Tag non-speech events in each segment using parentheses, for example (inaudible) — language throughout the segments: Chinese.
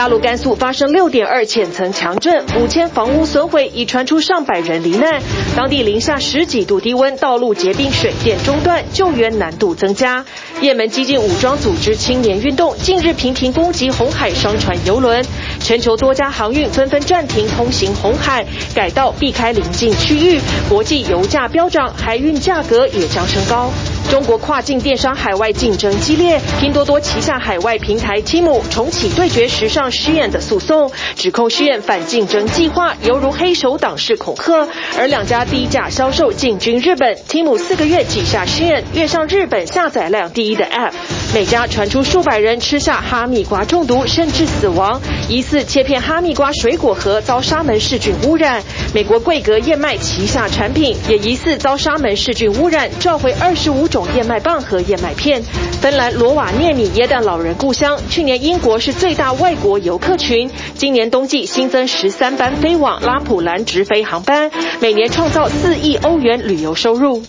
大陆甘肃发生六点二浅层强震，五千房屋损毁，已传出上百人罹难。当地零下十几度低温，道路结冰，水电中断，救援难度增加。也门激进武装组织青年运动近日频频攻击红海商船游轮，全球多家航运纷纷暂停通行红海，改道避开临近区域。国际油价飙涨，海运价格也将升高。中国跨境电商海外竞争激烈，拼多多旗下海外平台 Temu 重启对决时尚 Shein 的诉讼，指控 Shein 反竞争计划犹如黑手党式恐吓。而两家低价销售进军日本，Temu 四个月挤下 Shein，跃上日本下载量第一的 App。每家传出数百人吃下哈密瓜中毒，甚至死亡，疑似切片哈密瓜水果盒遭沙门氏菌污染。美国贵格燕麦旗下产品也疑似遭沙门氏菌污染，召回二十五种。燕麦棒和燕麦片。芬兰罗瓦涅米耶诞老人故乡，去年英国是最大外国游客群，今年冬季新增十三班飞往拉普兰直飞航班，每年创造四亿欧元旅游收入。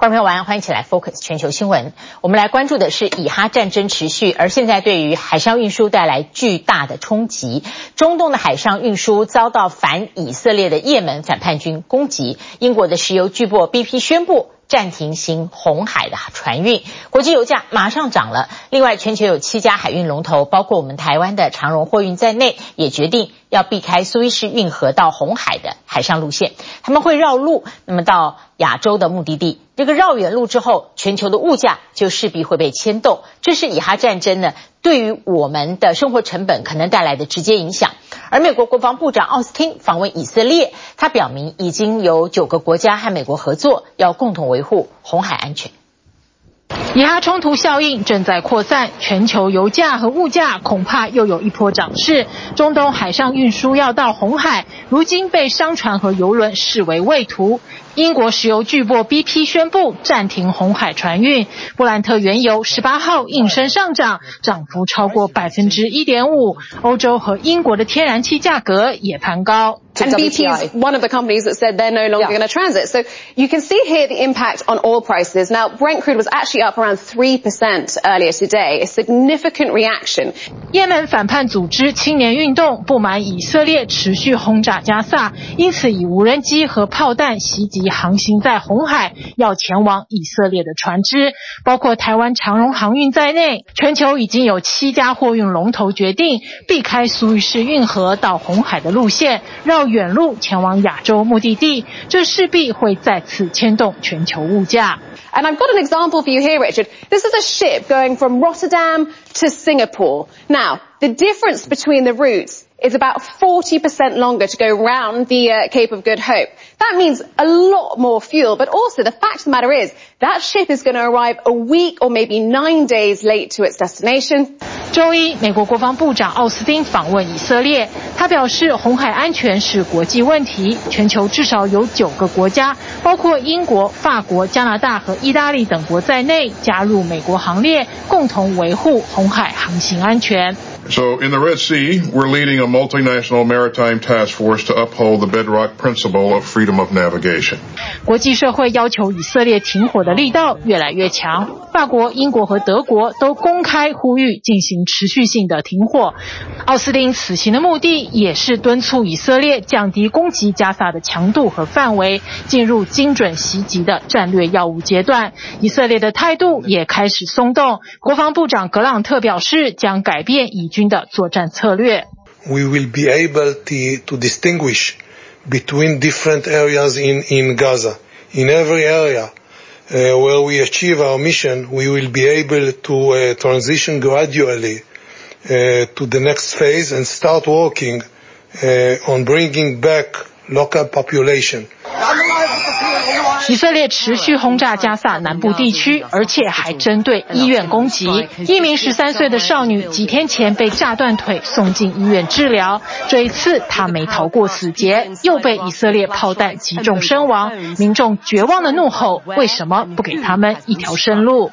观众朋友晚安，欢迎起来 Focus 全球新闻。我们来关注的是以哈战争持续，而现在对于海上运输带来巨大的冲击。中东的海上运输遭到反以色列的也门反叛军攻击，英国的石油巨擘 BP 宣布。暂停行红海的船运，国际油价马上涨了。另外，全球有七家海运龙头，包括我们台湾的长荣货运在内，也决定要避开苏伊士运河到红海的海上路线，他们会绕路，那么到亚洲的目的地。这个绕远路之后，全球的物价就势必会被牵动。这是以哈战争呢，对于我们的生活成本可能带来的直接影响。而美国国防部长奥斯汀访问以色列，他表明已经有九个国家和美国合作，要共同维护红海安全。以哈冲突效应正在扩散，全球油价和物价恐怕又有一波涨势。中东海上运输要到红海，如今被商船和油轮视为畏途。英国石油巨擘 BP 宣布暂停红海船运，布兰特原油十八号应声上涨，涨幅超过百分之一点五。欧洲和英国的天然气价格也攀高。And BP is one of the companies that said they're no longer going to transit. So you can see here the impact on oil prices. Now, Brent crude was actually up around 3% earlier today, a significant reaction. 也门反叛组织青年运动不满以色列持续轰炸加萨，因此以无人机和炮弹袭击航行在红海要前往以色列的船只，包括台湾长荣航运在内，全球已经有七家货运龙头决定避开苏伊士运河到红海的路线，绕远路前往亚洲目的地，这势必会再次牵动全球物价。And I've got an example for you here, Richard. This is a ship going from Rotterdam to Singapore. Now, the difference between the routes is about 40% longer to go around the uh, Cape of Good Hope. That means a lot more fuel, but also the fact of the matter is that ship is going to arrive a week or maybe nine days late to its destination. 周一，美国国防部长奥斯汀访问以色列，他表示红海安全是国际问题，全球至少有九个国家，包括英国、法国、加拿大和意大利等国在内，加入美国行列，共同维护红海航行安全。 So in the Red Sea, we're leading a multinational maritime task force to uphold the bedrock principle of freedom of navigation. 国际社会要求以色列停火的力道越来越强，法国、英国和德国都公开呼吁进行持续性的停火。奥斯汀此行的目的也是敦促以色列降低攻击加萨的强度和范围，进入精准袭击的战略要务阶段。以色列的态度也开始松动，国防部长格朗特表示将改变以军的作战策略。We will be able to, to distinguish between different areas in, in Gaza. In every area uh, where we achieve our mission, we will be able to uh, transition gradually uh, to the next phase and start working on bringing back local population. 以色列持续轰炸加萨南部地区，而且还针对医院攻击。一名十三岁的少女几天前被炸断腿，送进医院治疗。这一次她没逃过死劫，又被以色列炮弹击中身亡。民众绝望的怒吼：为什么不给他们一条生路？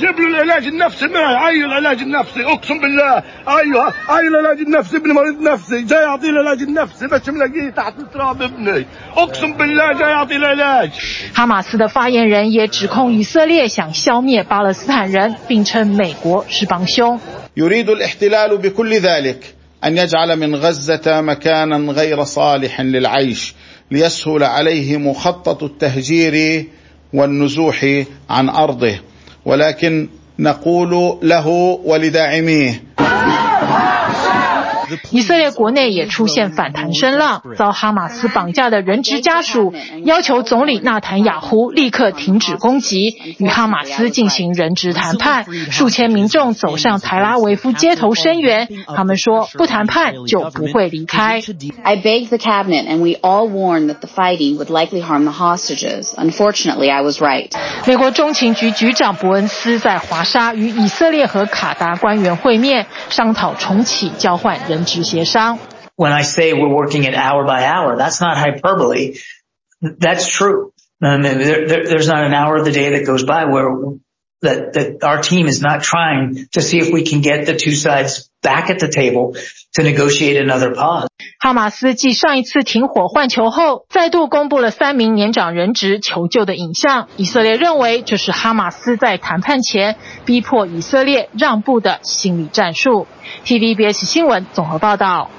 وعهد الله مريض نفسي وعهد الله يجي له انا قاعد جيب له جيب له العلاج النفسي معي اي العلاج النفسي اقسم بالله ايوه اي العلاج النفسي ابني مريض نفسي جاي يعطيه العلاج النفسي بس ملاقيه تحت التراب ابني اقسم بالله جاي يعطيه العلاج 哈马斯的发言人也指控以色列想消灭巴勒斯坦人，并称美国是帮凶。يريد الاحتلال بكل ذلك أن يجعل من غزة مكانا غير صالح للعيش ليسهل عليه مخطط التهجير والنزوح عن أرضه ولكن نقول له ولداعميه. 以色列国内也出现反弹声浪，遭哈马斯绑架的人质家属要求总理纳坦雅胡立刻停止攻击，与哈马斯进行人质谈判。数千民众走上台拉维夫街头声援，他们说不谈判就不会离开。I begged the cabinet and we all warned that the fighting would likely harm the hostages. Unfortunately, I was right. 美国中情局局长伯恩斯在华沙与以色列和卡达官员会面，商讨重启交换人。When I say we're working it hour by hour, that's not hyperbole. That's true. Mean, there, there, there's not an hour of the day that goes by where that, that our team is not trying to see if we can get the two sides back at the table to negotiate another pause. 哈马斯继上一次停火换球后，再度公布了三名年长人质求救的影像。以色列认为这是哈马斯在谈判前逼迫以色列让步的心理战术。TVBS 新闻综合报道。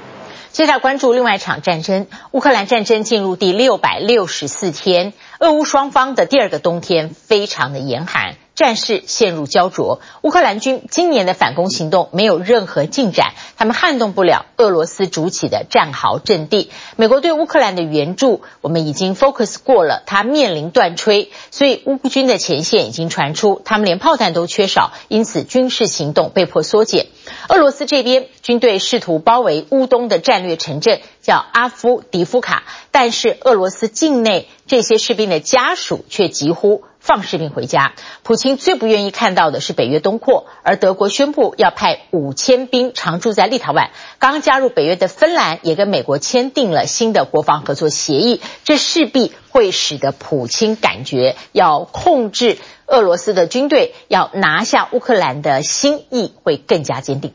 接下来关注另外一场战争，乌克兰战争进入第六百六十四天，俄乌双方的第二个冬天非常的严寒。战事陷入胶着，乌克兰军今年的反攻行动没有任何进展，他们撼动不了俄罗斯筑起的战壕阵地。美国对乌克兰的援助，我们已经 focus 过了，它面临断炊，所以乌军的前线已经传出，他们连炮弹都缺少，因此军事行动被迫缩减。俄罗斯这边军队试图包围乌东的战略城镇，叫阿夫迪夫卡，但是俄罗斯境内这些士兵的家属却疾呼。放士兵回家。普京最不愿意看到的是北约东扩，而德国宣布要派五千兵常驻在立陶宛。刚加入北约的芬兰也跟美国签订了新的国防合作协议，这势必会使得普京感觉要控制俄罗斯的军队，要拿下乌克兰的心意会更加坚定。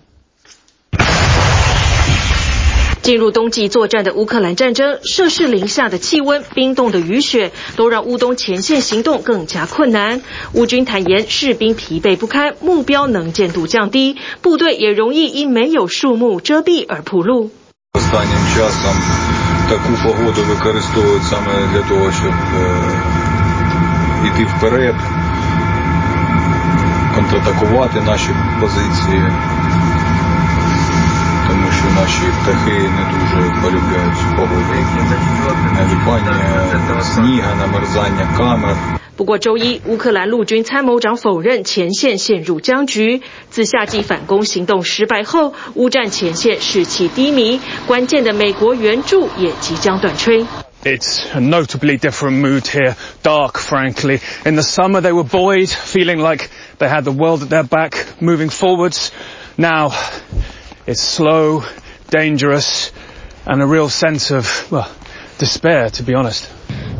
进入冬季作战的乌克兰战争，摄氏零下的气温、冰冻的雨雪，都让乌东前线行动更加困难。乌军坦言，士兵疲惫不堪，目标能见度降低，部队也容易因没有树木遮蔽而铺路 暴露。不过周一，乌克兰陆军参谋长否认前线陷入僵局。自夏季反攻行动失败后，乌战前线士气低迷，关键的美国援助也即将断炊。It's a notably different mood here, dark, frankly. In the summer, they were buoyed, feeling like they had the world at their back, moving forwards. Now, it's slow. Dangerous and a real sense of well despair, to be honest.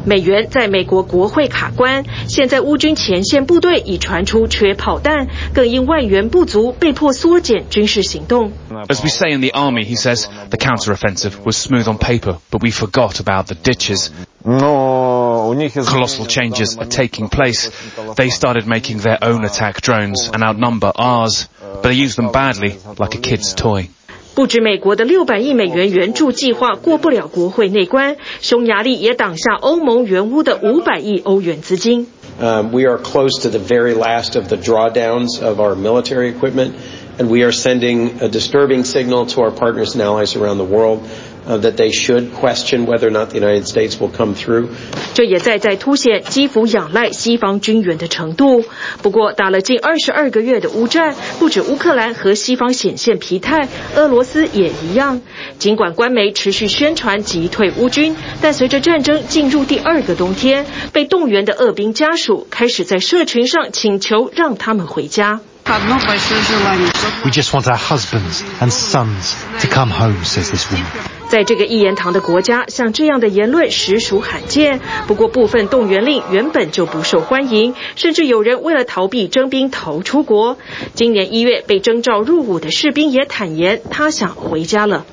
美元在美国国会卡关，现在乌军前线部队已传出缺炮弹，更因外援不足被迫缩减军事行动。As we say in the army, he says the counteroffensive was smooth on paper, but we forgot about the ditches. Colossal changes are taking place. They started making their own attack drones and outnumber ours, but they use them badly, like a kid's toy. 不止美国的六百亿美元援助计划过不了国会内关，匈牙利也挡下欧盟援乌的五百亿欧元资金。Um, we are close to the very last of the drawdowns of our military equipment, and we are sending a disturbing signal to our partners and allies around the world. That they should question whether or not the United States will come through。这也再再凸显基辅仰赖西方军援的程度。不过，打了近二十二个月的乌战，不止乌克兰和西方显现疲态，俄罗斯也一样。尽管官媒持续宣传击退乌军，但随着战争进入第二个冬天，被动员的俄兵家属开始在社群上请求让他们回家。We just want our husbands and sons to come home, says this woman. 在这个一言堂的国家，像这样的言论实属罕见。不过，部分动员令原本就不受欢迎，甚至有人为了逃避征兵逃出国。今年一月被征召入伍的士兵也坦言，他想回家了。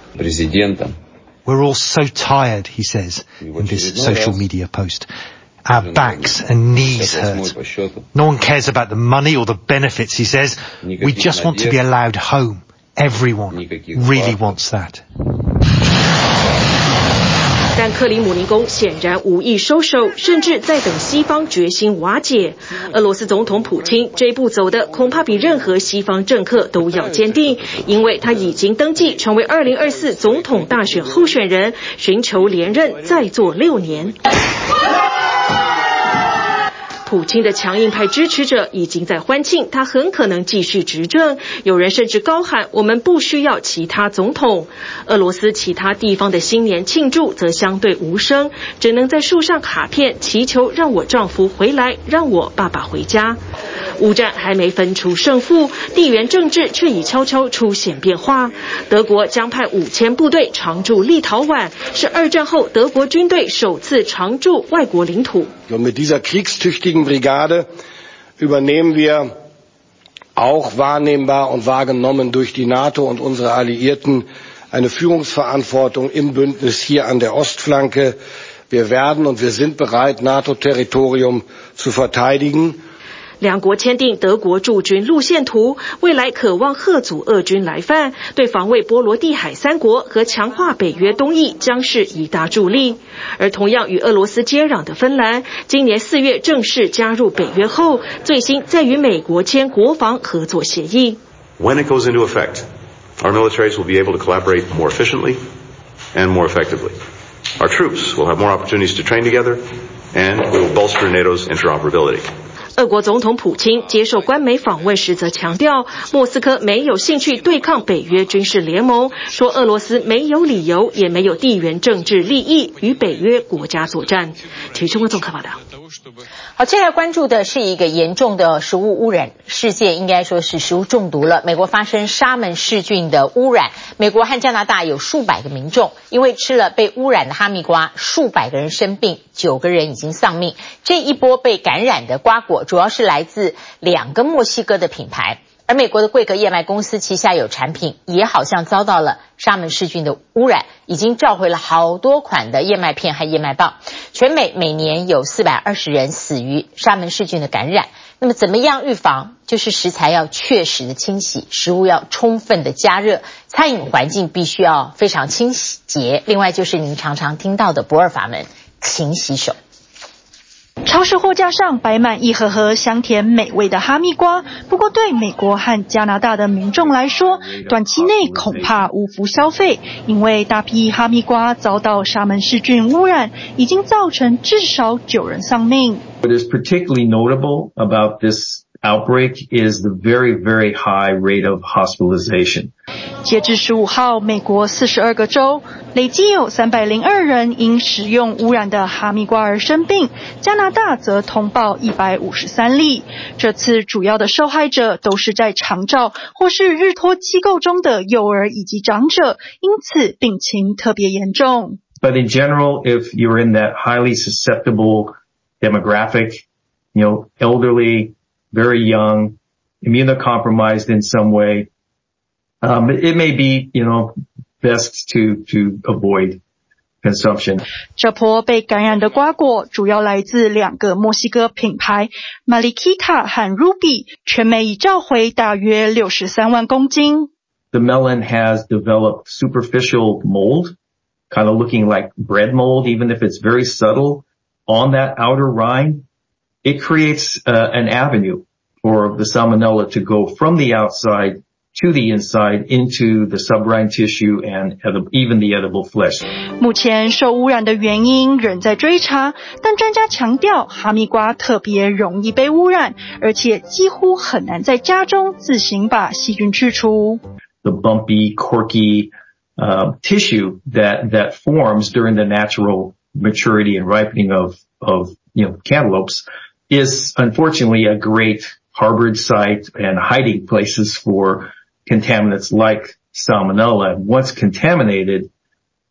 We're all so tired, he says in this social media post. Our backs and knees hurt. No one cares about the money or the benefits, he says. We just want to be allowed home. Everyone really wants that. 但克里姆林宫显然无意收手，甚至在等西方决心瓦解。俄罗斯总统普京这一步走的恐怕比任何西方政客都要坚定，因为他已经登记成为2024总统大选候选人，寻求连任再做六年。普京的强硬派支持者已经在欢庆，他很可能继续执政。有人甚至高喊：“我们不需要其他总统。”俄罗斯其他地方的新年庆祝则相对无声，只能在树上卡片祈求：“让我丈夫回来，让我爸爸回家。”乌战还没分出胜负，地缘政治却已悄悄出现变化。德国将派五千部队常驻立陶宛，是二战后德国军队首次常驻外国领土。Mit dieser kriegstüchtigen Brigade übernehmen wir auch wahrnehmbar und wahrgenommen durch die NATO und unsere Alliierten eine Führungsverantwortung im Bündnis hier an der Ostflanke. Wir werden und wir sind bereit, NATO-Territorium zu verteidigen. 两国签订德国驻军路线图，未来渴望吓阻俄军来犯，对防卫波罗的海三国和强化北约东翼将是一大助力。而同样与俄罗斯接壤的芬兰，今年四月正式加入北约后，最新在与美国签国防合作协议。When it goes into effect, our militaries will be able to collaborate more efficiently and more effectively. Our troops will have more opportunities to train together, and we will bolster NATO's interoperability. 俄国总统普京接受官媒访问时则强调，莫斯科没有兴趣对抗北约军事联盟，说俄罗斯没有理由，也没有地缘政治利益与北约国家作战。体育中国综合报道。好，接下来关注的是一个严重的食物污染，事件应该说是食物中毒了。美国发生沙门氏菌的污染，美国和加拿大有数百个民众因为吃了被污染的哈密瓜，数百个人生病，九个人已经丧命。这一波被感染的瓜果主要是来自两个墨西哥的品牌。而美国的桂格燕麦公司旗下有产品，也好像遭到了沙门氏菌的污染，已经召回了好多款的燕麦片和燕麦棒。全美每年有四百二十人死于沙门氏菌的感染。那么，怎么样预防？就是食材要确实的清洗，食物要充分的加热，餐饮环境必须要非常清洁。另外，就是您常常听到的不二法门，勤洗手。超市货架上摆满一盒盒香甜美味的哈密瓜，不过对美国和加拿大的民众来说，短期内恐怕无福消费，因为大批哈密瓜遭到沙门氏菌污染，已经造成至少九人丧命。What is particularly notable about this outbreak is the very, very high rate of hospitalization. 截至十五号，美国四十二个州累计有三百零二人因食用污染的哈密瓜而生病，加拿大则通报一百五十三例。这次主要的受害者都是在长照或是日托机构中的幼儿以及长者，因此病情特别严重。But in general, if you're in that highly susceptible demographic, you know, elderly, very young, immunocompromised in some way. Um, it may be, you know, best to, to avoid consumption. 这波被感染的瓜果主要来自两个墨西哥品牌，Malikita 和 Ruby，全美已召回大约六十三万公斤。The melon has developed superficial mold, kind of looking like bread mold, even if it's very subtle on that outer rind. It creates uh, an avenue for the salmonella to go from the outside to the inside into the subrind tissue and even the edible flesh. 目前受污染的原因仍在追查，但专家强调，哈密瓜特别容易被污染，而且几乎很难在家中自行把细菌去除。The bumpy, corky uh, tissue that that forms during the natural maturity and ripening of of you know cantaloupes is unfortunately a great harbored site and hiding places for contaminants like salmonella. Once contaminated,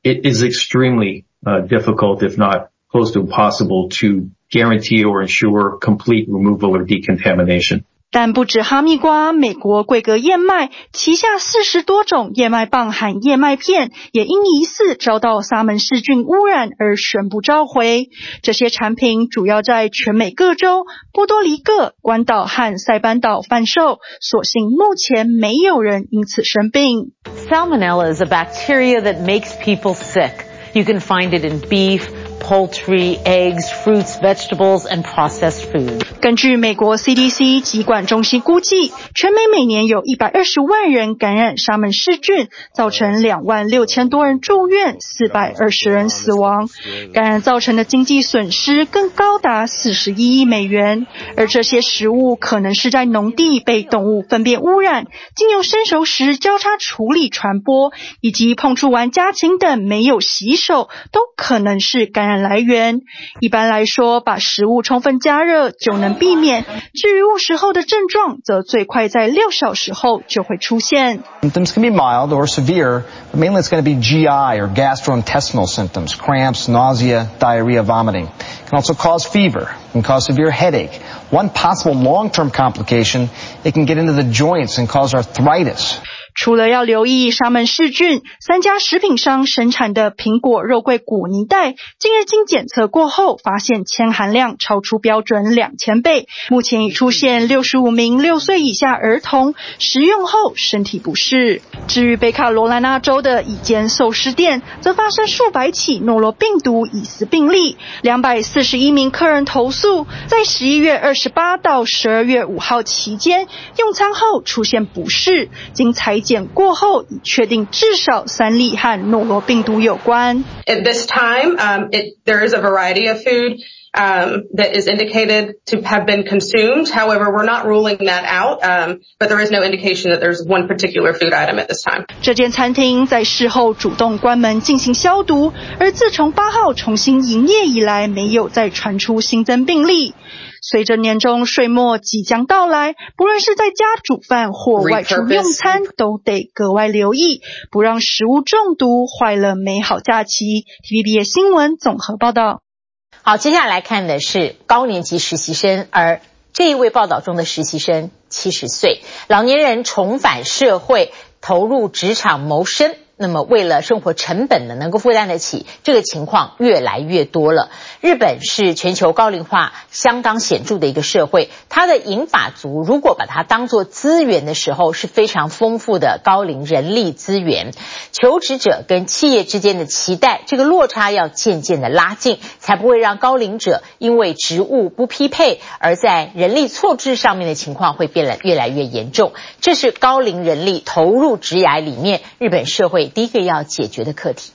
it is extremely uh, difficult, if not close to impossible, to guarantee or ensure complete removal or decontamination. 但不止哈密瓜，美国桂格燕麦旗下四十多种燕麦棒和燕麦片，也因疑似遭到沙门氏菌污染而宣布召回。这些产品主要在全美各州、波多黎各、关岛和塞班岛贩售，所幸目前没有人因此生病。Salmonella is a bacteria that makes people sick. You can find it in beef. Poultry, eggs, fruits, vegetables, and processed food. 根据美国 CDC 疾管中心估计，全美每年有一百二十万人感染沙门氏菌，造成两万六千多人住院，四百二十人死亡。感染造成的经济损失更高达四十一亿美元。而这些食物可能是在农地被动物粪便污染，经由生熟时交叉处理传播，以及碰触完家禽等没有洗手，都可能是感染。来源一般来说，把食物充分加热就能避免。至于误食后的症状，则最快在六小时后就会出现。Symptoms can be mild or severe, but mainly it's going to be GI or gastrointestinal symptoms, cramps, nausea, diarrhea, vomiting. It can also cause fever, can cause severe headache. One possible long-term complication, it can get into the joints and cause arthritis. 除了要留意沙门氏菌，三家食品商生产的苹果肉桂果泥袋，近日经检测过后，发现铅含量超出标准两千倍。目前已出现六十五名六岁以下儿童食用后身体不适。至于北卡罗来纳州的一间寿司店，则发生数百起诺罗病毒疑似病例，两百四十一名客人投诉，在十一月二十八到十二月五号期间，用餐后出现不适，经采检过后，已确定至少三例和诺罗病毒有关。At this time, um, it, there is a variety of food um, That is indicated to have been consumed. However, we're not ruling that out, um, but there is no indication that there's one particular food item at this time. 这间餐厅在事后主动关门进行消毒，而自从八号重新营业以来，没有再传出新增病例。随着年终岁末即将到来，不论是在家煮饭或外出用餐，都得格外留意，不让食物中毒，坏了美好假期。TVB 新闻综合报道。好，接下来看的是高年级实习生，而这一位报道中的实习生七十岁，老年人重返社会，投入职场谋生。那么，为了生活成本呢，能够负担得起，这个情况越来越多了。日本是全球高龄化相当显著的一个社会，它的银发族如果把它当作资源的时候，是非常丰富的高龄人力资源。求职者跟企业之间的期待，这个落差要渐渐的拉近，才不会让高龄者因为职务不匹配，而在人力错置上面的情况会变得越来越严重。这是高龄人力投入职涯里面日本社会。第一个要解决的课题。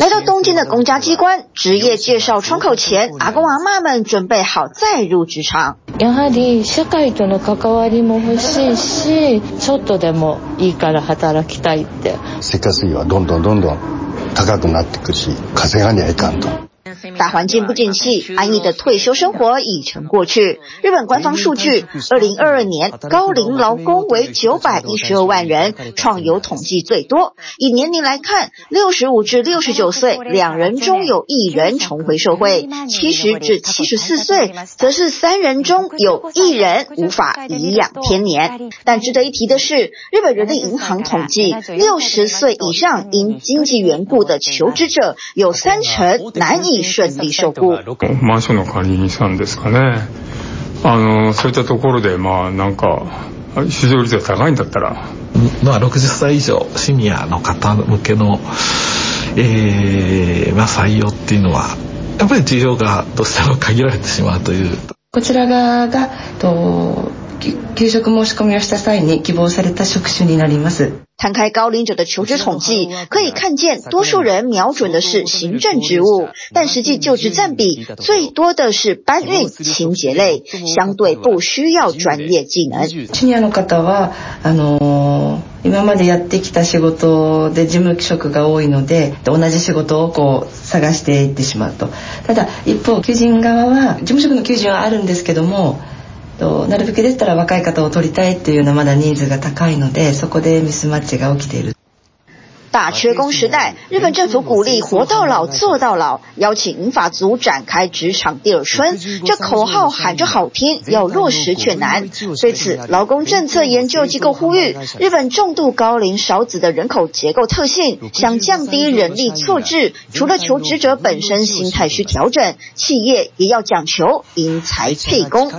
来到东京的公家机关职业介绍窗口前，阿公阿嬷们准备好再入职场。やはり社会との关わりも欲しいし、ちょっとでもいいから働きたいって。生活费はどんどんどんどん高くなってくし、稼がにゃいかんと。 大环境不景气，安逸的退休生活已成过去。日本官方数据，二零二二年高龄劳工为九百一十二万人，创有统计最多。以年龄来看，六十五至六十九岁两人中有一人重回社会，七十至七十四岁则是三人中有一人无法颐养天年。但值得一提的是，日本人力银行统计，六十岁以上因经济缘故的求职者有三成难以。マンションの管理人さんですかね。あの、そういったところで、まあ、なんか、出场率が高いんだったら。まあ、60歳以上、シニアの方向けの、えー、まあ、采用っていうのは、やっぱり需要がどうしても限られてしまうという。こちら侧が、と、给食申し込みをした际に希望された职种になります。摊开高龄者的求职统计，可以看见多数人瞄准的是行政职务，但实际就职占比最多的是搬运、清洁类，相对不需要专业技能。シニアの方はあの今までやってきた仕事で事务职が多いので同じ仕事をこう探していってしまうと。ただ一方求人侧は事务职の求人はあるんですけども。となるべくでしたら若い方を取りたいっていうのはまだニーズが高いのでそこでミスマッチが起きている。大缺工时代，日本政府鼓励活到老做到老，邀请银发族展开职场第二春。这口号喊着好听，要落实却难。对此，劳工政策研究机构呼吁，日本重度高龄少子的人口结构特性，想降低人力错置，除了求职者本身心态需调整，企业也要讲求因才配工。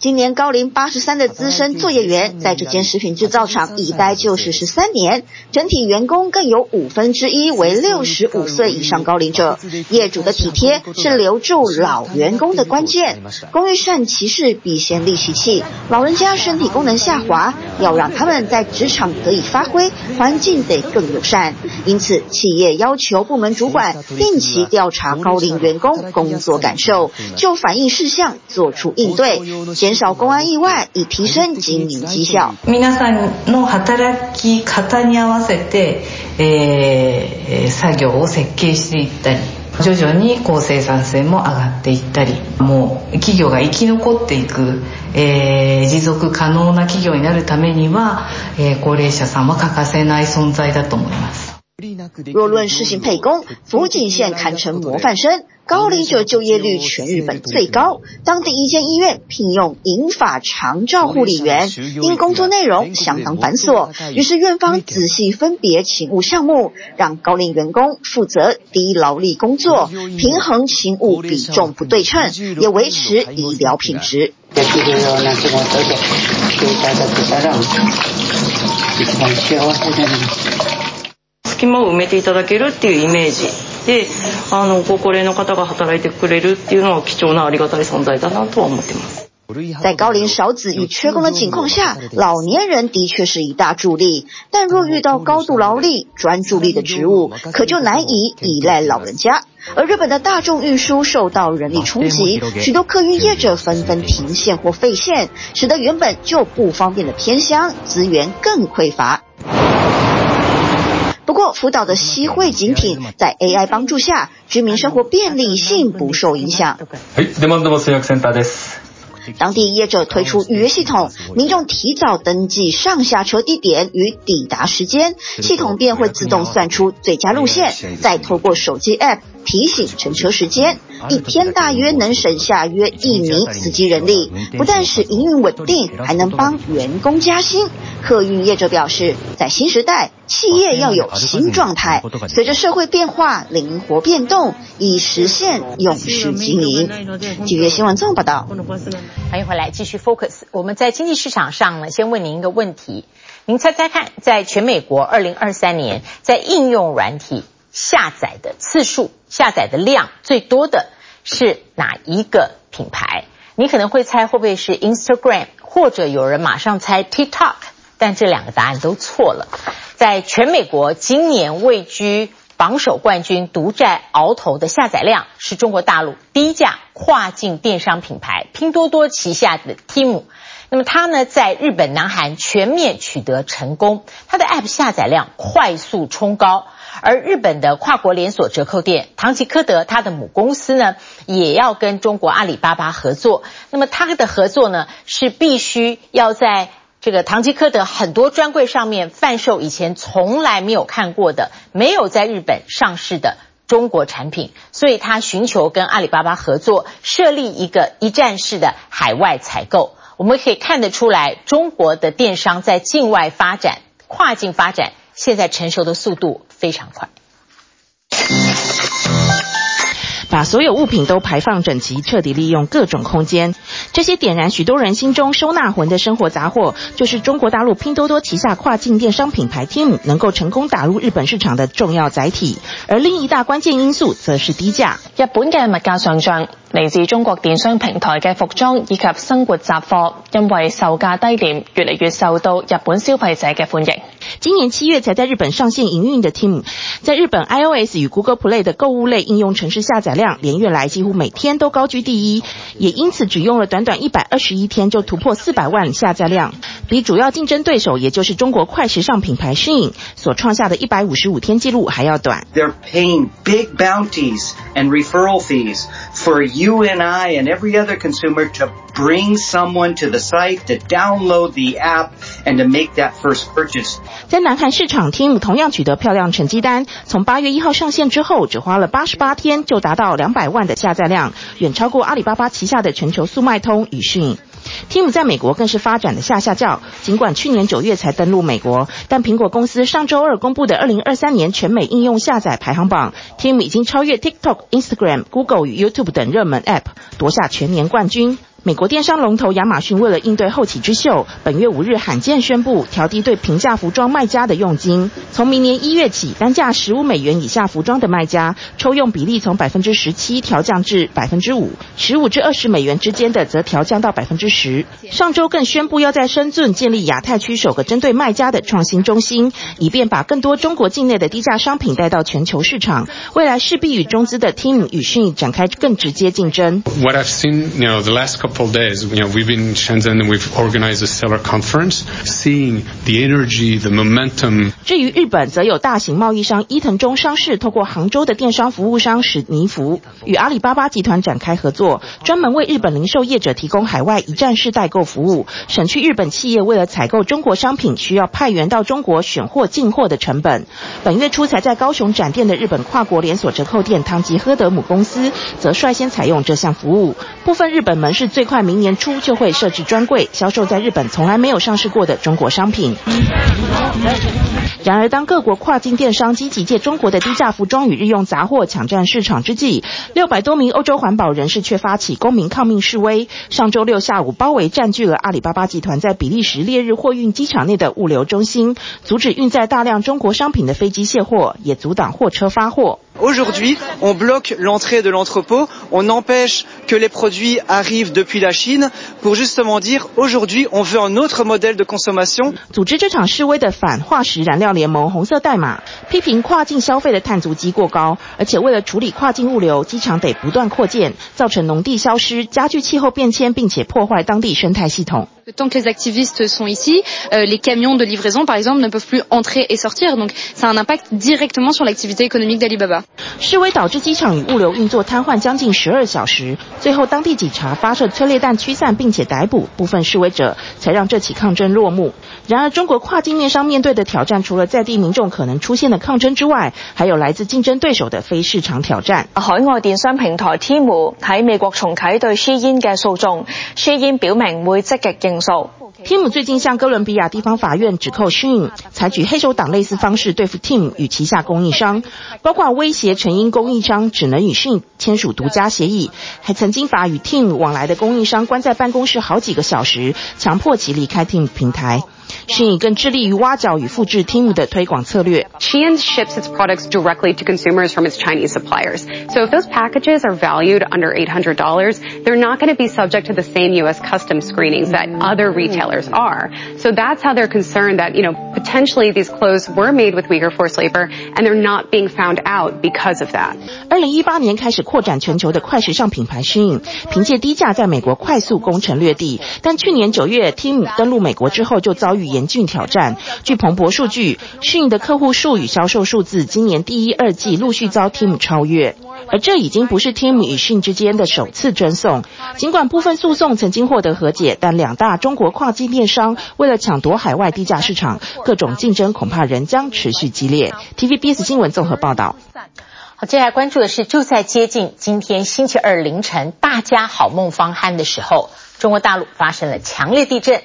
今年高龄八十三的资深作业员，在这间食品制造厂一待就是十三年，整体员工更有五分之一为六十五岁以上高龄者。业主的体贴是留住老员工的关键。工欲善其事，必先利其器。老人家身体功能下滑，要让他们在职场得以发挥，环境得更友善。因此，企业要求部门主管定期调查高龄员工工作感受，就反映事项做出应对。减少工安意外，以提升经营绩效。皆さんの働き方に合わせて、えー、作业を设计していったり、徐々にこう生产性も上がっていったり、もう企业が生き残っていく、えー、持続可能な企业になるためには、えー、高齢者さんは欠かせない存在だと思います。若论施行配工，福井县堪称模范生， 高龄者就业率全日本最高。当地一间医院聘用银发长照护理员，因工作内容相当繁琐，于是院方仔细分别勤务项目，让高龄员工负责低劳力工作，平衡勤务比重不对称，也维持医疗品质。隙间を埋めていただけるっていうイメージで、あの、ご高齢の方が働いてくれるっていうのは贵重なありがたい存在だなとは思ってます。在高龄少子与缺工的情况下，老年人的确是一大助力。但若遇到高度劳力、专注力的职务，可就难以依赖老人家。而日本的大众运输受到人力冲击，许多客运业者纷纷停线或废线，使得原本就不方便的偏乡资源更匮乏。 不过，福岛的西汇景品在 AI 帮助下，居民生活便利性不受影响。当地业者推出预约系统，民众提早登记上下车地点与抵达时间，系统便会自动算出最佳路线，再透过手机 App 提醒乘车时间。一天大约能省下约一名司机人力，不但使营运稳定，还能帮员工加薪。客运业者表示，在新时代，企业要有新状态，随着社会变化，灵活变动，以实现永续经营。今日新闻综合报道。欢迎回来，继续 Focus。我们在经济市场上呢，先问您一个问题：您猜猜看，在全美国二零二三年，在应用软体下载的次数、下载的量最多的是哪一个品牌？你可能会猜会不会是 Instagram，或者有人马上猜 TikTok，但这两个答案都错了。在全美国今年位居榜首冠军、独占鳌头的下载量，是中国大陆第一家跨境电商品牌拼多多旗下的 Temu。那么它呢，在日本、南韩全面取得成功，它的 App 下载量快速冲高。而日本的跨国连锁折扣店唐吉诃德，它的母公司呢，也要跟中国阿里巴巴合作。那么它的合作呢，是必须要在这个唐吉诃德很多专柜上面贩售以前从来没有看过的、没有在日本上市的中国产品。所以它寻求跟阿里巴巴合作，设立一个一站式的海外采购。我们可以看得出来，中国的电商在境外发展、跨境发展。现在成熟的速度非常快，把所有物品都排放整齐，彻底利用各种空间。这些点燃许多人心中收纳魂的生活杂货，就是中国大陆拼多多旗下跨境电商品牌 Temu 能够成功打入日本市场的重要载体。而另一大关键因素，则是低价。日本嘅物价上涨，嚟自中国电商平台嘅服装以及生活杂货，因为售价低廉，越嚟越受到日本消费者嘅欢迎。今年七月才在日本上线营运的 Temu，在日本 iOS 与 Google Play 的购物类应用程式下载量连月来几乎每天都高居第一，也因此只用了短短一百二十一天就突破四百万下载量，比主要竞争对手也就是中国快时尚品牌 Shein 所创下的一百五十五天纪录还要短。They're paying big bounties and referral fees for you and I and every other consumer to bring someone to the site to download the app and make that first purchase。在南韩市场，Temu 同样取得漂亮成绩单。从八月一号上线之后，只花了八十八天就达到两百万的下载量，远超过阿里巴巴旗下的全球速卖通与讯。Temu 在美国更是发展的下下叫，尽管去年九月才登陆美国，但苹果公司上周二公布的二零二三年全美应用下载排行榜，Temu 已经超越 TikTok、Instagram、Google 与 YouTube 等热门 App，夺下全年冠军。美国电商龙头亚马逊为了应对后起之秀，本月五日罕见宣布调低对平价服装卖家的佣金。从明年一月起，单价十五美元以下服装的卖家，抽佣比例从百分之十七调降至百分之五；十五至二十美元之间的，则调降到百分之十。上周更宣布要在深圳建立亚太区首个针对卖家的创新中心，以便把更多中国境内的低价商品带到全球市场。未来势必与中资的 Temu 与 Shein 展开更直接竞争。What I've seen, you know, the last couple days, you know, we've been in Shenzhen and we've organized a seller conference, seeing the energy, the momentum. 至于日本，则有大型贸易商伊藤忠商事透过杭州的电商服务商史尼福，与阿里巴巴集团展开合作，专门为日本零售业者提供海外一站式代购服务，省去日本企业为了采购中国商品需要派员到中国选货进货的成本。本月初才在高雄展店的日本跨国连锁折扣店唐吉诃德母公司，则率先采用这项服务。部分日本门市最快明年初就会设置专柜，销售在日本从来没有上市过的中国商品。然而，当各国跨境电商积极借中国的低价服装与日用杂货抢占市场之际，六百多名欧洲环保人士却发起公民抗命示威。上周六下午，包围占据了阿里巴巴集团在比利时烈日货运机场内的物流中心，阻止运载大量中国商品的飞机卸货，也阻挡货车发货。Aujourd'hui, on bloque l'entrée de l'entrepôt, on empêche que les produits arrivent depuis la Chine pour justement dire aujourd'hui, on veut un autre modèle de consommation. 组织这场示威的反化石燃料联盟红色代码批评跨境消费的碳足迹过高，而且为了处理跨境物流，机场得不断扩建，造成农地消失，加剧气候变迁，并且破坏当地生态系统。 Tant que les activistes sont ici, les camions de livraison, par exemple, ne peuvent plus entrer et sortir, donc ça a un impact directement sur l'activité économique d'Alibaba. 示威导致机场与物流运作瘫痪将近十二小时，最后当地警察发射催泪弹驱散，并且逮捕部分示威者，才让这起抗争落幕。然而，中国跨境电商面对的挑战，除了在地民众可能出现的抗争之外，还有来自竞争对手的非市场挑战。海外电商平台 Temu 喺美国重启对 Shein 嘅诉讼，Shein 表明会积 Temu 最近向哥伦比亚地方法院指控 Shin 采取黑手党类似方式对付 Temu 与旗下供应商，包括威胁成因供应商只能与 Shin 签署独家协议，还曾经把与 Temu 往来的供应商关在办公室好几个小时，强迫其离开 Temu 平台。Shein 更致力于挖角与复制 Temu 的推广策略。Shein ships its products directly to consumers from its Chinese suppliers. So if those packages are valued under $800, they're not going to be subject to the same U.S. customs screenings that other retailers are. So that's how they're concerned that, you know, potentially these clothes were made with Uyghur forced labor and they're not being found out because of that. 二零一八年开始扩展全球的快时尚品牌 Shein，凭借低价在美国快速攻城略地，但去年九月 Temu 登陆美国之后就遭遇 严峻挑战。据彭博数据，Shein 的客户数与销售数字今年第一、二季陆续遭 Team 超越。而这已经不是 Team 与讯之间的首次争讼。尽管部分诉讼曾经获得和解，但两大中国跨境电商为了抢夺海外低价市场，各种竞争恐怕仍将持续激烈。TVBS 新闻综合报道。好，接下来关注的是，就在接近今天星期二凌晨，大家好梦方酣的时候，中国大陆发生了强烈地震。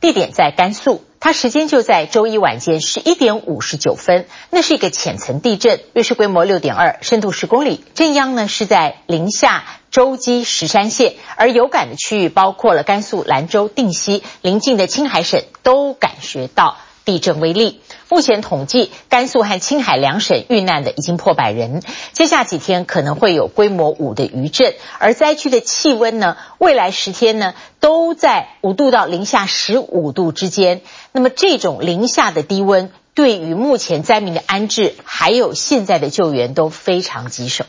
地点在甘肃，它时间就在周一晚间十一点五十九分。那是一个浅层地震，瑞士规模六点二，深度十公里。震央呢是在临夏州基石山县，而有感的区域包括了甘肃兰州、定西，邻近的青海省都感觉到地震威力。目前统计，甘肃和青海两省遇难的已经破百人。接下几天可能会有规模五的余震，而灾区的气温呢，未来十天呢都在五度到零下十五度之间。那么这种零下的低温对于目前灾民的安置，还有现在的救援都非常棘手。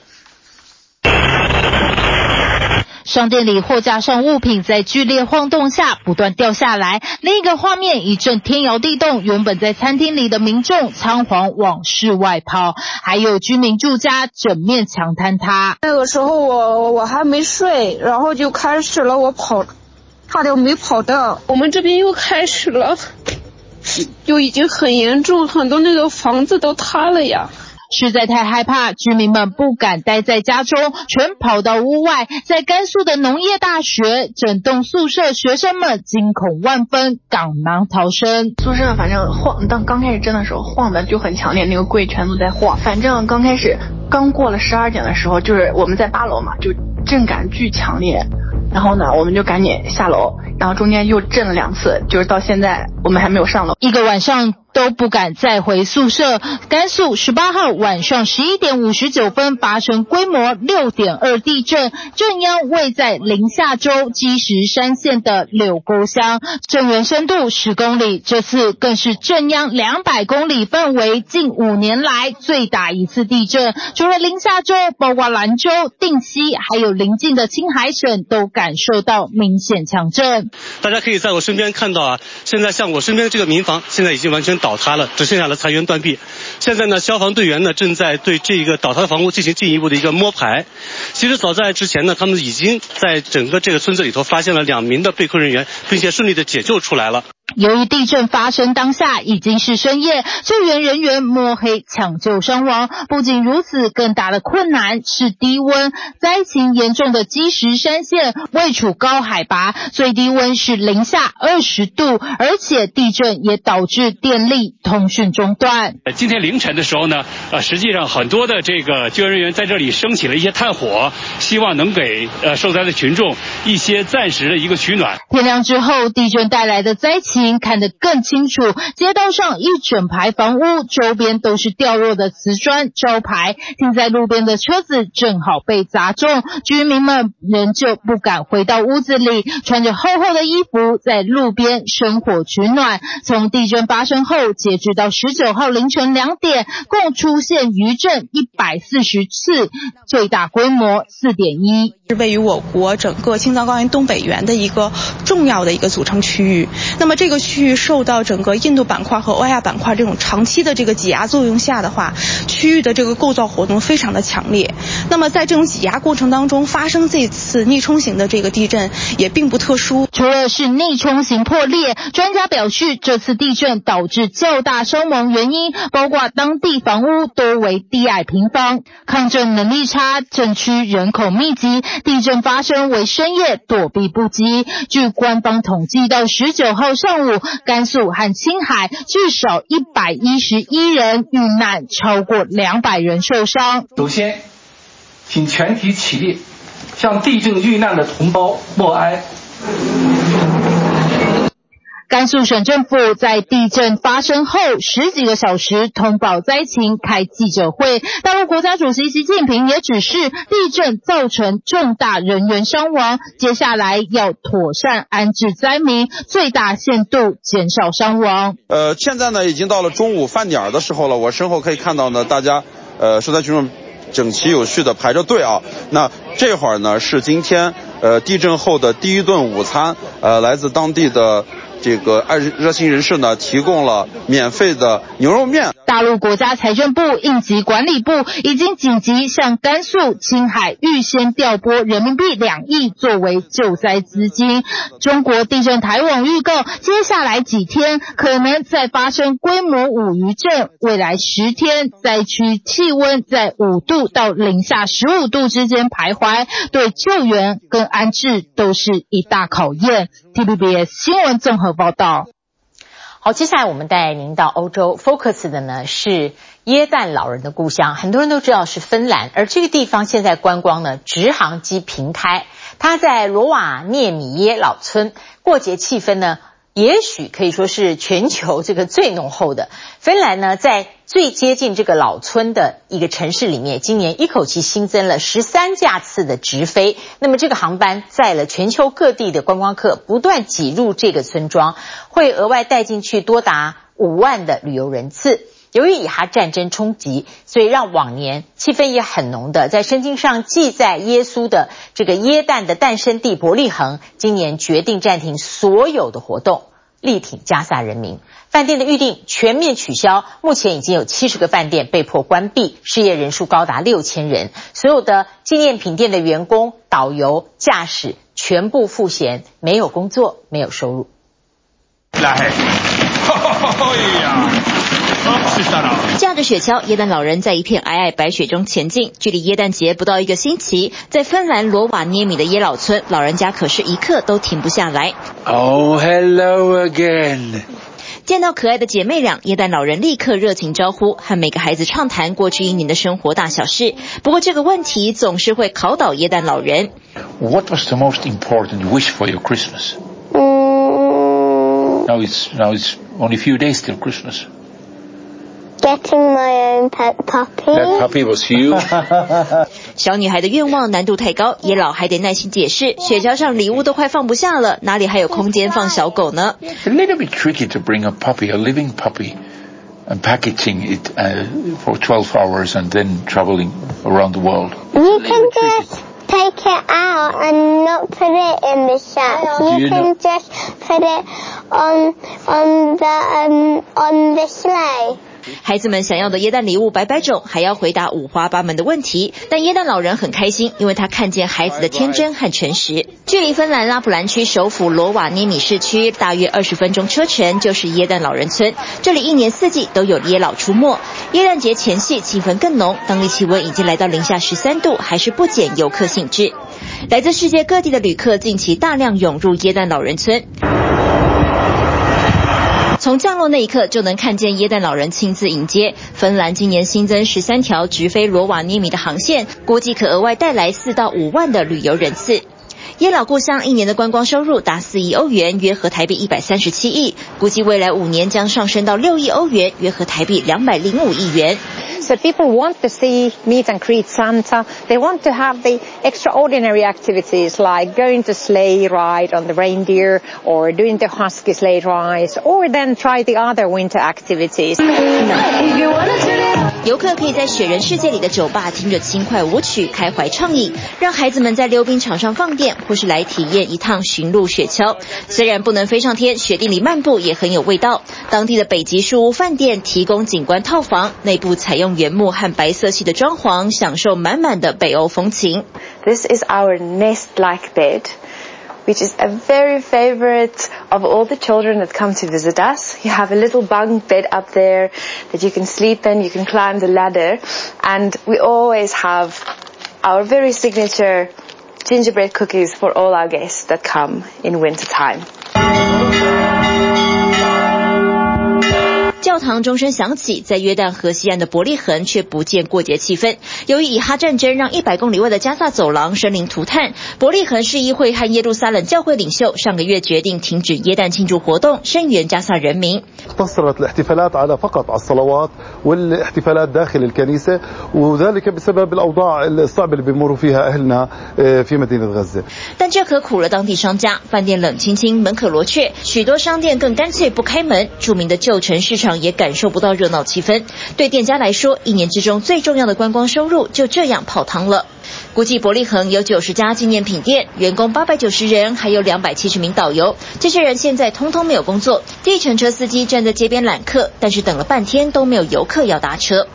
商店里货架上物品在剧烈晃动下不断掉下来，另一个画面一阵天摇地动，原本在餐厅里的民众仓皇往室外跑，还有居民住家整面墙坍塌。那个时候我我还没睡，然后就开始了，我跑，差点没跑到。我们这边又开始了，就已经很严重，很多那个房子都塌了呀。实在太害怕，居民们不敢待在家中，全跑到屋外。在甘肃的农业大学，整栋宿舍学生们惊恐万分，赶忙逃生。宿舍反正晃，当刚开始震的时候晃的就很强烈，那个柜全都在晃。反正刚开始刚过了十二点的时候，就是我们在八楼嘛，就震感巨强烈。然后呢，我们就赶紧下楼，然后中间又震了两次，就是到现在我们还没有上楼。一个晚上。都不敢再回宿舍。甘肃十八号晚上十一点五十九分发生规模六点二地震，震央位在临夏州积石山县的柳沟乡，震源深度十公里。这次更是震央两百公里范围近五年来最大一次地震。除了临夏州，包括兰州、定西，还有邻近的青海省都感感受到明显强震。大家可以在我身边看到啊，现在像我身边的这个民房，现在已经完全。倒塌了，只剩下了残垣断壁。现在呢，消防队员呢正在对这个倒塌的房屋进行进一步的一个摸排。其实早在之前呢，他们已经在整个这个村子里头发现了两名的被困人员，并且顺利的解救出来了。由于地震发生当下已经是深夜，救援人员摸黑抢救伤亡。不仅如此，更大的困难是低温。灾情严重的积石山县位处高海拔，最低温是零下二十度，而且地震也导致电力、通讯中断。今天凌晨的时候呢，呃，实际上很多的这个救援人员在这里升起了一些炭火，希望能给呃受灾的群众一些暂时的一个取暖。天亮之后，地震带来的灾情。看得更清楚，街道上一整排房屋，周边都是掉落的瓷砖招牌，停在路边的车子正好被砸中，居民们仍旧不敢回到屋子里，穿着厚厚的衣服在路边生火取暖。从地震发生后，截止到十九号凌晨两点，共出现余震一百四十次，最大规模四点一，是位于我国整个青藏高原东北缘的一个重要的一个组成区域。那么这个。区域受到整个印度板块和欧亚板块这种长期的这个挤压作用下的话，区域的这个构造活动非常的强烈。那么在这种挤压过程当中发生这次逆冲型的这个地震也并不特殊。除了是逆冲型破裂，专家表示这次地震导致较大伤亡原因包括当地房屋多为低矮平房、抗震能力差、震区人口密集、地震发生为深夜躲避不及。据官方统计，到十九号上午。甘肃和青海至少一百一十一人遇难，超过两百人受伤。首先，请全体起立，向地震遇难的同胞默哀。甘肃省政府在地震发生后十几个小时通报灾情，开记者会。大陆国家主席习近平也指示，地震造成重大人员伤亡，接下来要妥善安置灾民，最大限度减少伤亡。呃，现在呢已经到了中午饭点的时候了，我身后可以看到呢，大家呃受灾群众整齐有序的排着队啊。那这会儿呢是今天呃地震后的第一顿午餐，呃来自当地的。这个爱热心人士呢，提供了免费的牛肉面。大陆国家财政部应急管理部已经紧急向甘肃、青海预先调拨人民币两亿作为救灾资金。中国地震台网预告，接下来几天可能再发生规模五余震，未来十天灾区气温在五度到零下十五度之间徘徊，对救援跟安置都是一大考验。TVBS 新闻综合报道。好，接下来我们带您到欧洲，focus 的呢是耶诞老人的故乡，很多人都知道是芬兰，而这个地方现在观光呢直航机平开，它在罗瓦涅米耶老村，过节气氛呢。也许可以说是全球这个最浓厚的。芬兰呢，在最接近这个老村的一个城市里面，今年一口气新增了十三架次的直飞。那么这个航班载了全球各地的观光客，不断挤入这个村庄，会额外带进去多达五万的旅游人次。由于以哈战争冲击，所以让往年气氛也很浓的，在圣经上记载耶稣的这个耶诞的诞生地伯利恒，今年决定暂停所有的活动，力挺加萨人民。饭店的预订全面取消，目前已经有七十个饭店被迫关闭，失业人数高达六千人。所有的纪念品店的员工、导游、驾驶全部赋闲，没有工作，没有收入。来，(laughs) 驾着雪橇，耶诞老人在一片皑皑白雪中前进。距离耶诞节不到一个星期，在芬兰罗瓦涅米的耶老村，老人家可是一刻都停不下来。Oh, hello again. 见到可爱的姐妹俩，耶诞老人立刻热情招呼，和每个孩子畅谈过去一年的生活大小事。不过这个问题总是会考倒耶诞老人。What was the most important wish for your Christmas? Mm. Now it's now it's only a few days till Christmas. Getting my own pet puppy. That puppy was you. (laughs) 小女孩的愿望难度太高，耶老还得耐心解释，雪橇上礼物都快放不下了，哪里还有空间放小狗呢？It's (laughs) a little bit tricky to bring a puppy, a living puppy, and packaging it uh, for 12 hours and then traveling around the world. You can just take it out and not put it in the shack. You, you can know? just put it on on the um, on the sleigh. 孩子们想要的耶诞礼物百百种，还要回答五花八门的问题。但耶诞老人很开心，因为他看见孩子的天真和诚实。距离芬兰拉普兰区首府罗瓦涅米市区大约二十分钟车程，就是耶诞老人村。这里一年四季都有耶老出没。耶诞节前夕气氛更浓，当地气温已经来到零下十三度，还是不减游客兴致。来自世界各地的旅客近期大量涌入耶诞老人村。从降落那一刻就能看见耶诞老人亲自迎接。芬兰今年新增十三条直飞罗瓦涅米的航线，估计可额外带来四到五万的旅游人次。耶老故乡一年的观光收入达四亿欧元，约合台币一百三十七亿，估计未来五年将上升到六亿欧元，约合台币两百零五亿元。So people want to see, meet and greet Santa. They want to have the extraordinary activities like going to sleigh ride on the reindeer or doing the husky sleigh rides or then try the other winter activities. 游客可以在雪人世界里的酒吧听着轻快舞曲，开怀畅饮，让孩子们在溜冰场上放电，或是来体验一趟驯鹿雪橇。虽然不能飞上天，雪地里漫步也很有味道。当地的北极树屋饭店提供景观套房，内部采用原木和白色系的装潢，享受满满的北欧风情。This is our nest-like bed. Which is a very favorite of all the children that come to visit us. You have a little bunk bed up there that you can sleep in, you can climb the ladder, and we always have our very signature gingerbread cookies for all our guests that come in winter time. 教堂钟声响起，在约旦河西岸的伯利恒却不见过节气氛。由于以哈战争让一百公里外的加萨走廊生灵涂炭，伯利恒市议会和耶路撒冷教会领袖上个月决定停止耶诞庆祝活动，声援加萨人民。اقتصرت الاحتفالات على فقط على الصلوات والاحتفالات داخل الكنيسة وذلك بسبب الأوضاع الصعبة اللي بيمروا فيها أهلنا في مدينة غزة。但这可苦了当地商家，饭店冷清清，门可罗雀，许多商店更干脆不开门。着名的旧城市场 也感受不到热闹气氛，对店家来说，一年之中最重要的观光收入就这样泡汤了。估计伯利恒有九十家纪念品店，员工八百九十人，还有两百七十名导游。这些人现在通通没有工作，计程车司机站在街边揽客，但是等了半天都没有游客要搭车。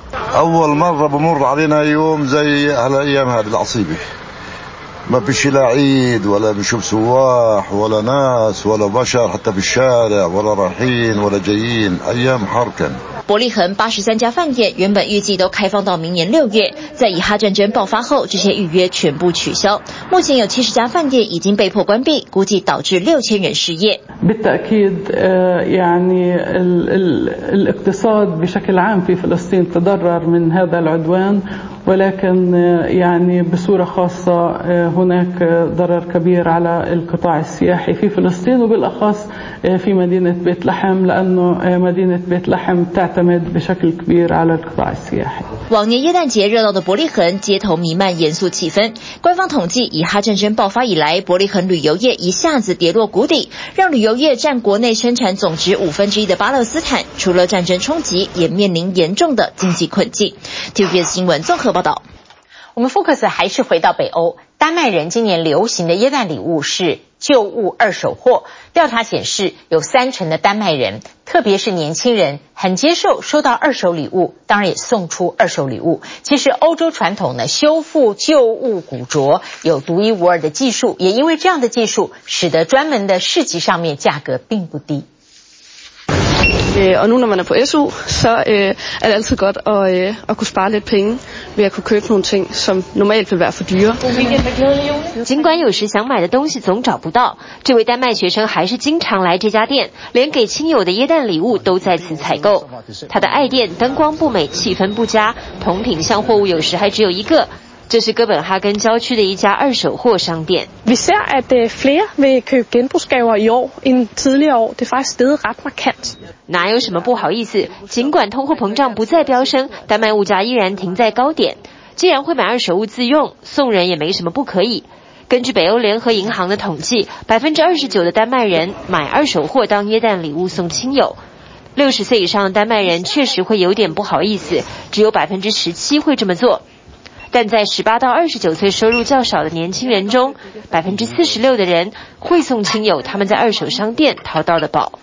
ما فيش لا عيد ولا بنشوف سواح ولا ناس ولا بشر حتى في الشارع ولا رايحين ولا جايين أيام حركا 伯利恒八十三家饭店原本预计都开放到明年六月，在以哈战争爆发后，这些预约全部取消。目前有七十家饭店已经被迫关闭，估计导致六千人失业。 بالتأكيد يعني الاقتصاد بشكل عام في فلسطين تضرر من هذا العدوان ولكن يعني بصورة خاصة هناك ضرر كبير على القطاع السياحي في فلسطين وبالأخص في مدينة بيت لحم لأنه مدينة بيت لحم تعتمد بشكل كبير على القطاع السياحي. 往年耶诞节热闹的伯利恒，街头弥漫严肃气氛。官方统计，以哈战争爆发以来，伯利恒旅游业一下子跌落谷底，让旅游业占国内生产总值五分之一的巴勒斯坦，除了战争冲击，也面临严重的经济困境。TVBS 新闻综合报道。我们 focus 还是回到北欧，丹麦人今年流行的耶诞礼物是旧物二手货。调查显示，有三成的丹麦人，特别是年轻人，很接受收到二手礼物，当然也送出二手礼物。其实欧洲传统呢，修复旧物古着有独一无二的技术，也因为这样的技术，使得专门的市集上面价格并不低。Øh, og nu når man er på SU, så øh, er det altid godt at, øh, at kunne spare lidt penge ved at kunne købe nogle ting, som normalt vil være for dyre. 尽管有时想买的东西总找不到，这位丹麦学生还是经常来这家店，连给亲友的耶诞礼物都在此采购。他的爱店灯光不美，气氛不佳，同品相货物有时还只有一个。这是哥本哈根郊区的一家二手货商店。Vi ser at flere vil købe genbrugsgaver i år end tidligere år. Det er faktisk steget ret markant. 哪有什么不好意思？尽管通货膨胀不再飙升，丹麦物价依然停在高点。既然会买二手物自用，送人也没什么不可以。根据北欧联合银行的统计，百分之二十九的丹麦人买二手货当耶诞礼物送亲友。六十岁以上的丹麦人确实会有点不好意思，只有百分之十七会这么做。但在十八到二十九岁收入较少的年轻人中，百分之四十六的人会送亲友他们在二手商店淘到的宝。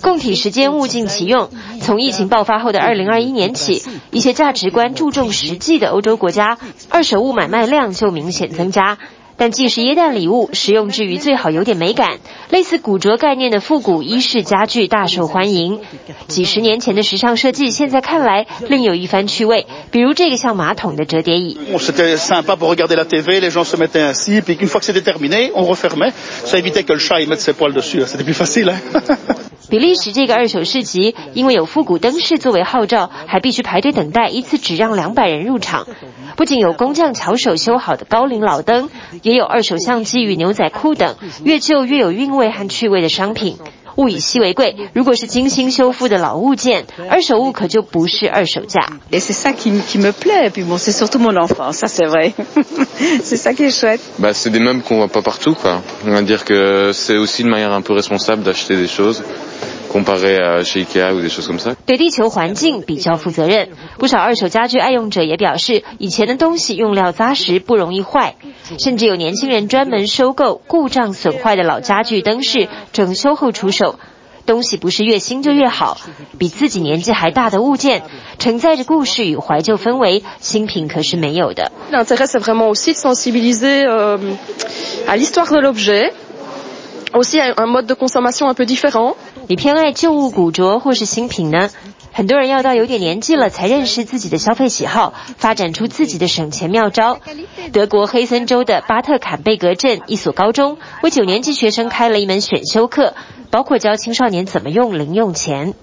共体时间物尽其用。从疫情爆发后的二零二一年起，一些价值观注重实际的欧洲国家，二手物买卖量就明显增加。但既是耶诞礼物，实用之余最好有点美感。类似古着概念的复古衣式家具大受欢迎。几十年前的时尚设计，现在看来另有一番趣味。比如这个像马桶的折叠椅。(laughs) 比利时这个二手市集，因为有复古灯饰作为号召，还必须排队等待，一次只让两百人入场。不仅有工匠巧手修好的高龄老灯，也有二手相机与牛仔裤等，越旧越有韵味和趣味的商品。物以稀为贵，如果是精心修复的老物件，二手物可就不是二手价。 (laughs) 对地球环境比较负责任，不少二手家具爱用者也表示，以前的东西用料扎实，不容易坏，甚至有年轻人专门收购故障损坏的老家具灯饰，整修后出售。东西不是越新就越好，比自己年纪还大的物件，承载着故事与怀旧氛围，新品可是没有的。你偏爱旧物古着或是新品呢？很多人要到有点年纪了才认识自己的消费喜好，发展出自己的省钱妙招。德国黑森州的巴特坎贝格镇一所高中为九年级学生开了一门选修课，包括教青少年怎么用零用钱。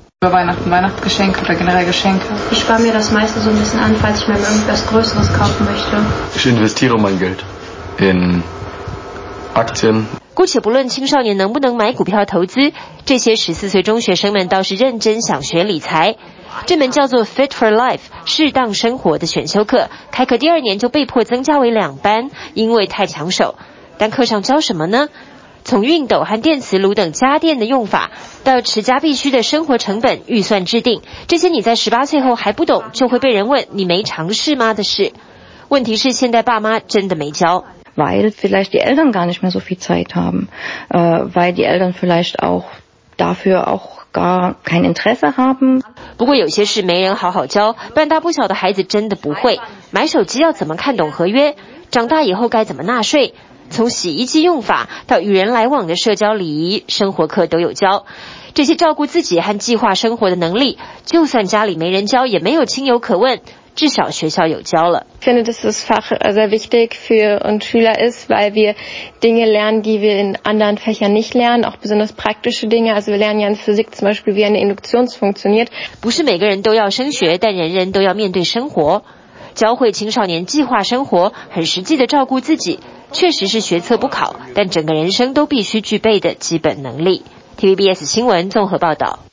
姑且不论青少年能不能买股票投资，这些十四岁中学生们倒是认真想学理财。这门叫做 Fit for Life 适当生活的选修课，开课第二年就被迫增加为两班，因为太抢手。但课上教什么呢？从熨斗和电磁炉等家电的用法，到持家必须的生活成本预算制定，这些你在十八岁后还不懂，就会被人问你没尝试吗的事。问题是现在爸妈真的没教。Weil vielleicht die Eltern gar nicht mehr so viel Zeit haben, weil die Eltern vielleicht auch dafür auch gar kein Interesse haben。不过有些事没人好好教，半大不小的孩子真的不会。买手机要怎么看懂合约？长大以后该怎么纳税？从洗衣机用法到与人来往的社交礼仪，生活课都有教。这些照顾自己和计划生活的能力，就算家里没人教，也没有亲友可问。至少学校有教了。Ich finde, dass das Fach sehr wichtig für uns Schüler ist, weil wir Dinge lernen, die wir in anderen Fächern nicht lernen, auch besonders praktische Dinge. Also wir lernen ja in Physik zum Beispiel, wie eine Induktion funktioniert. 不是每个人都要升学，但人人都要面对生活。教会青少年计划生活，很实际的照顾自己，确实是学测不考，但整个人生都必须具备的基本能力。TVBS 新闻综合报道。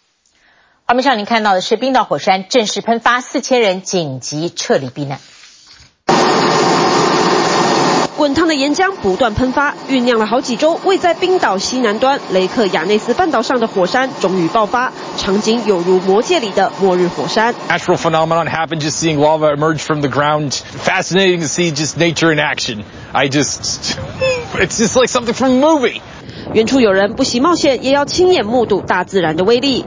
画面上您看到的是冰岛火山正式喷发，四千人紧急撤离避难。滚烫的岩浆不断喷发，酝酿了好几周，位在冰岛西南端雷克雅内斯半岛上的火山终于爆发，场景有如魔戒里的末日火山。Natural phenomenon happened, just seeing lava emerge from the ground. Fascinating to see just nature in action. I just, it's just like something from a movie. 远处有人不惜冒险，也要亲眼目睹大自然的威力。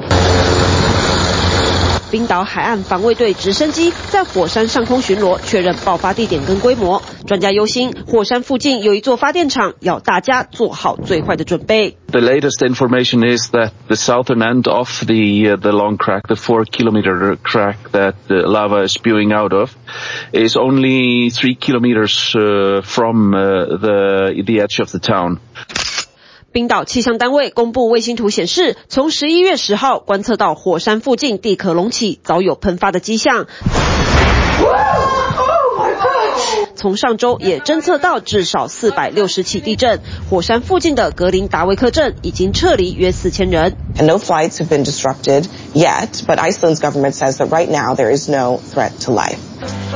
冰岛海岸防卫队直升机在火山上空巡逻，确认爆发地点跟规模。专家忧心，火山附近有一座发电厂，要大家做好最坏的准备。The latest information is that the southern end of the the long crack, the four kilometer crack that the lava is spewing out of, is only three kilometers from the the edge of the town. 冰岛气象单位公布卫星图显示，从十一月十号观测到火山附近地壳隆起，早有喷发的迹象。从上周也侦测到至少四百六十起地震，火山附近的格林达维克镇已经撤离约四千人。And no flights have been disrupted yet, but Iceland's government says that right now there is no threat to life.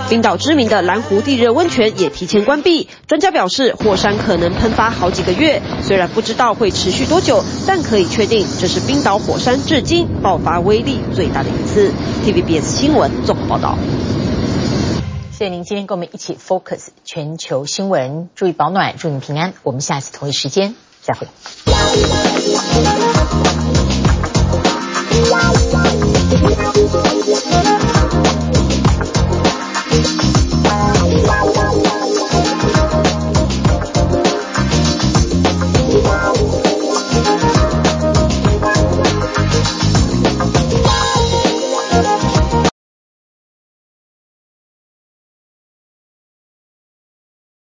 冰岛知名的蓝湖地热温泉也提前关闭。专家表示，火山可能喷发好几个月，虽然不知道会持续多久，但可以确定这是冰岛火山至今爆发威力最大的一次。TVBS 新闻综合报道。谢谢您今天跟我们一起 focus 全球新闻。注意保暖祝你平安。我们下次同一时间再会。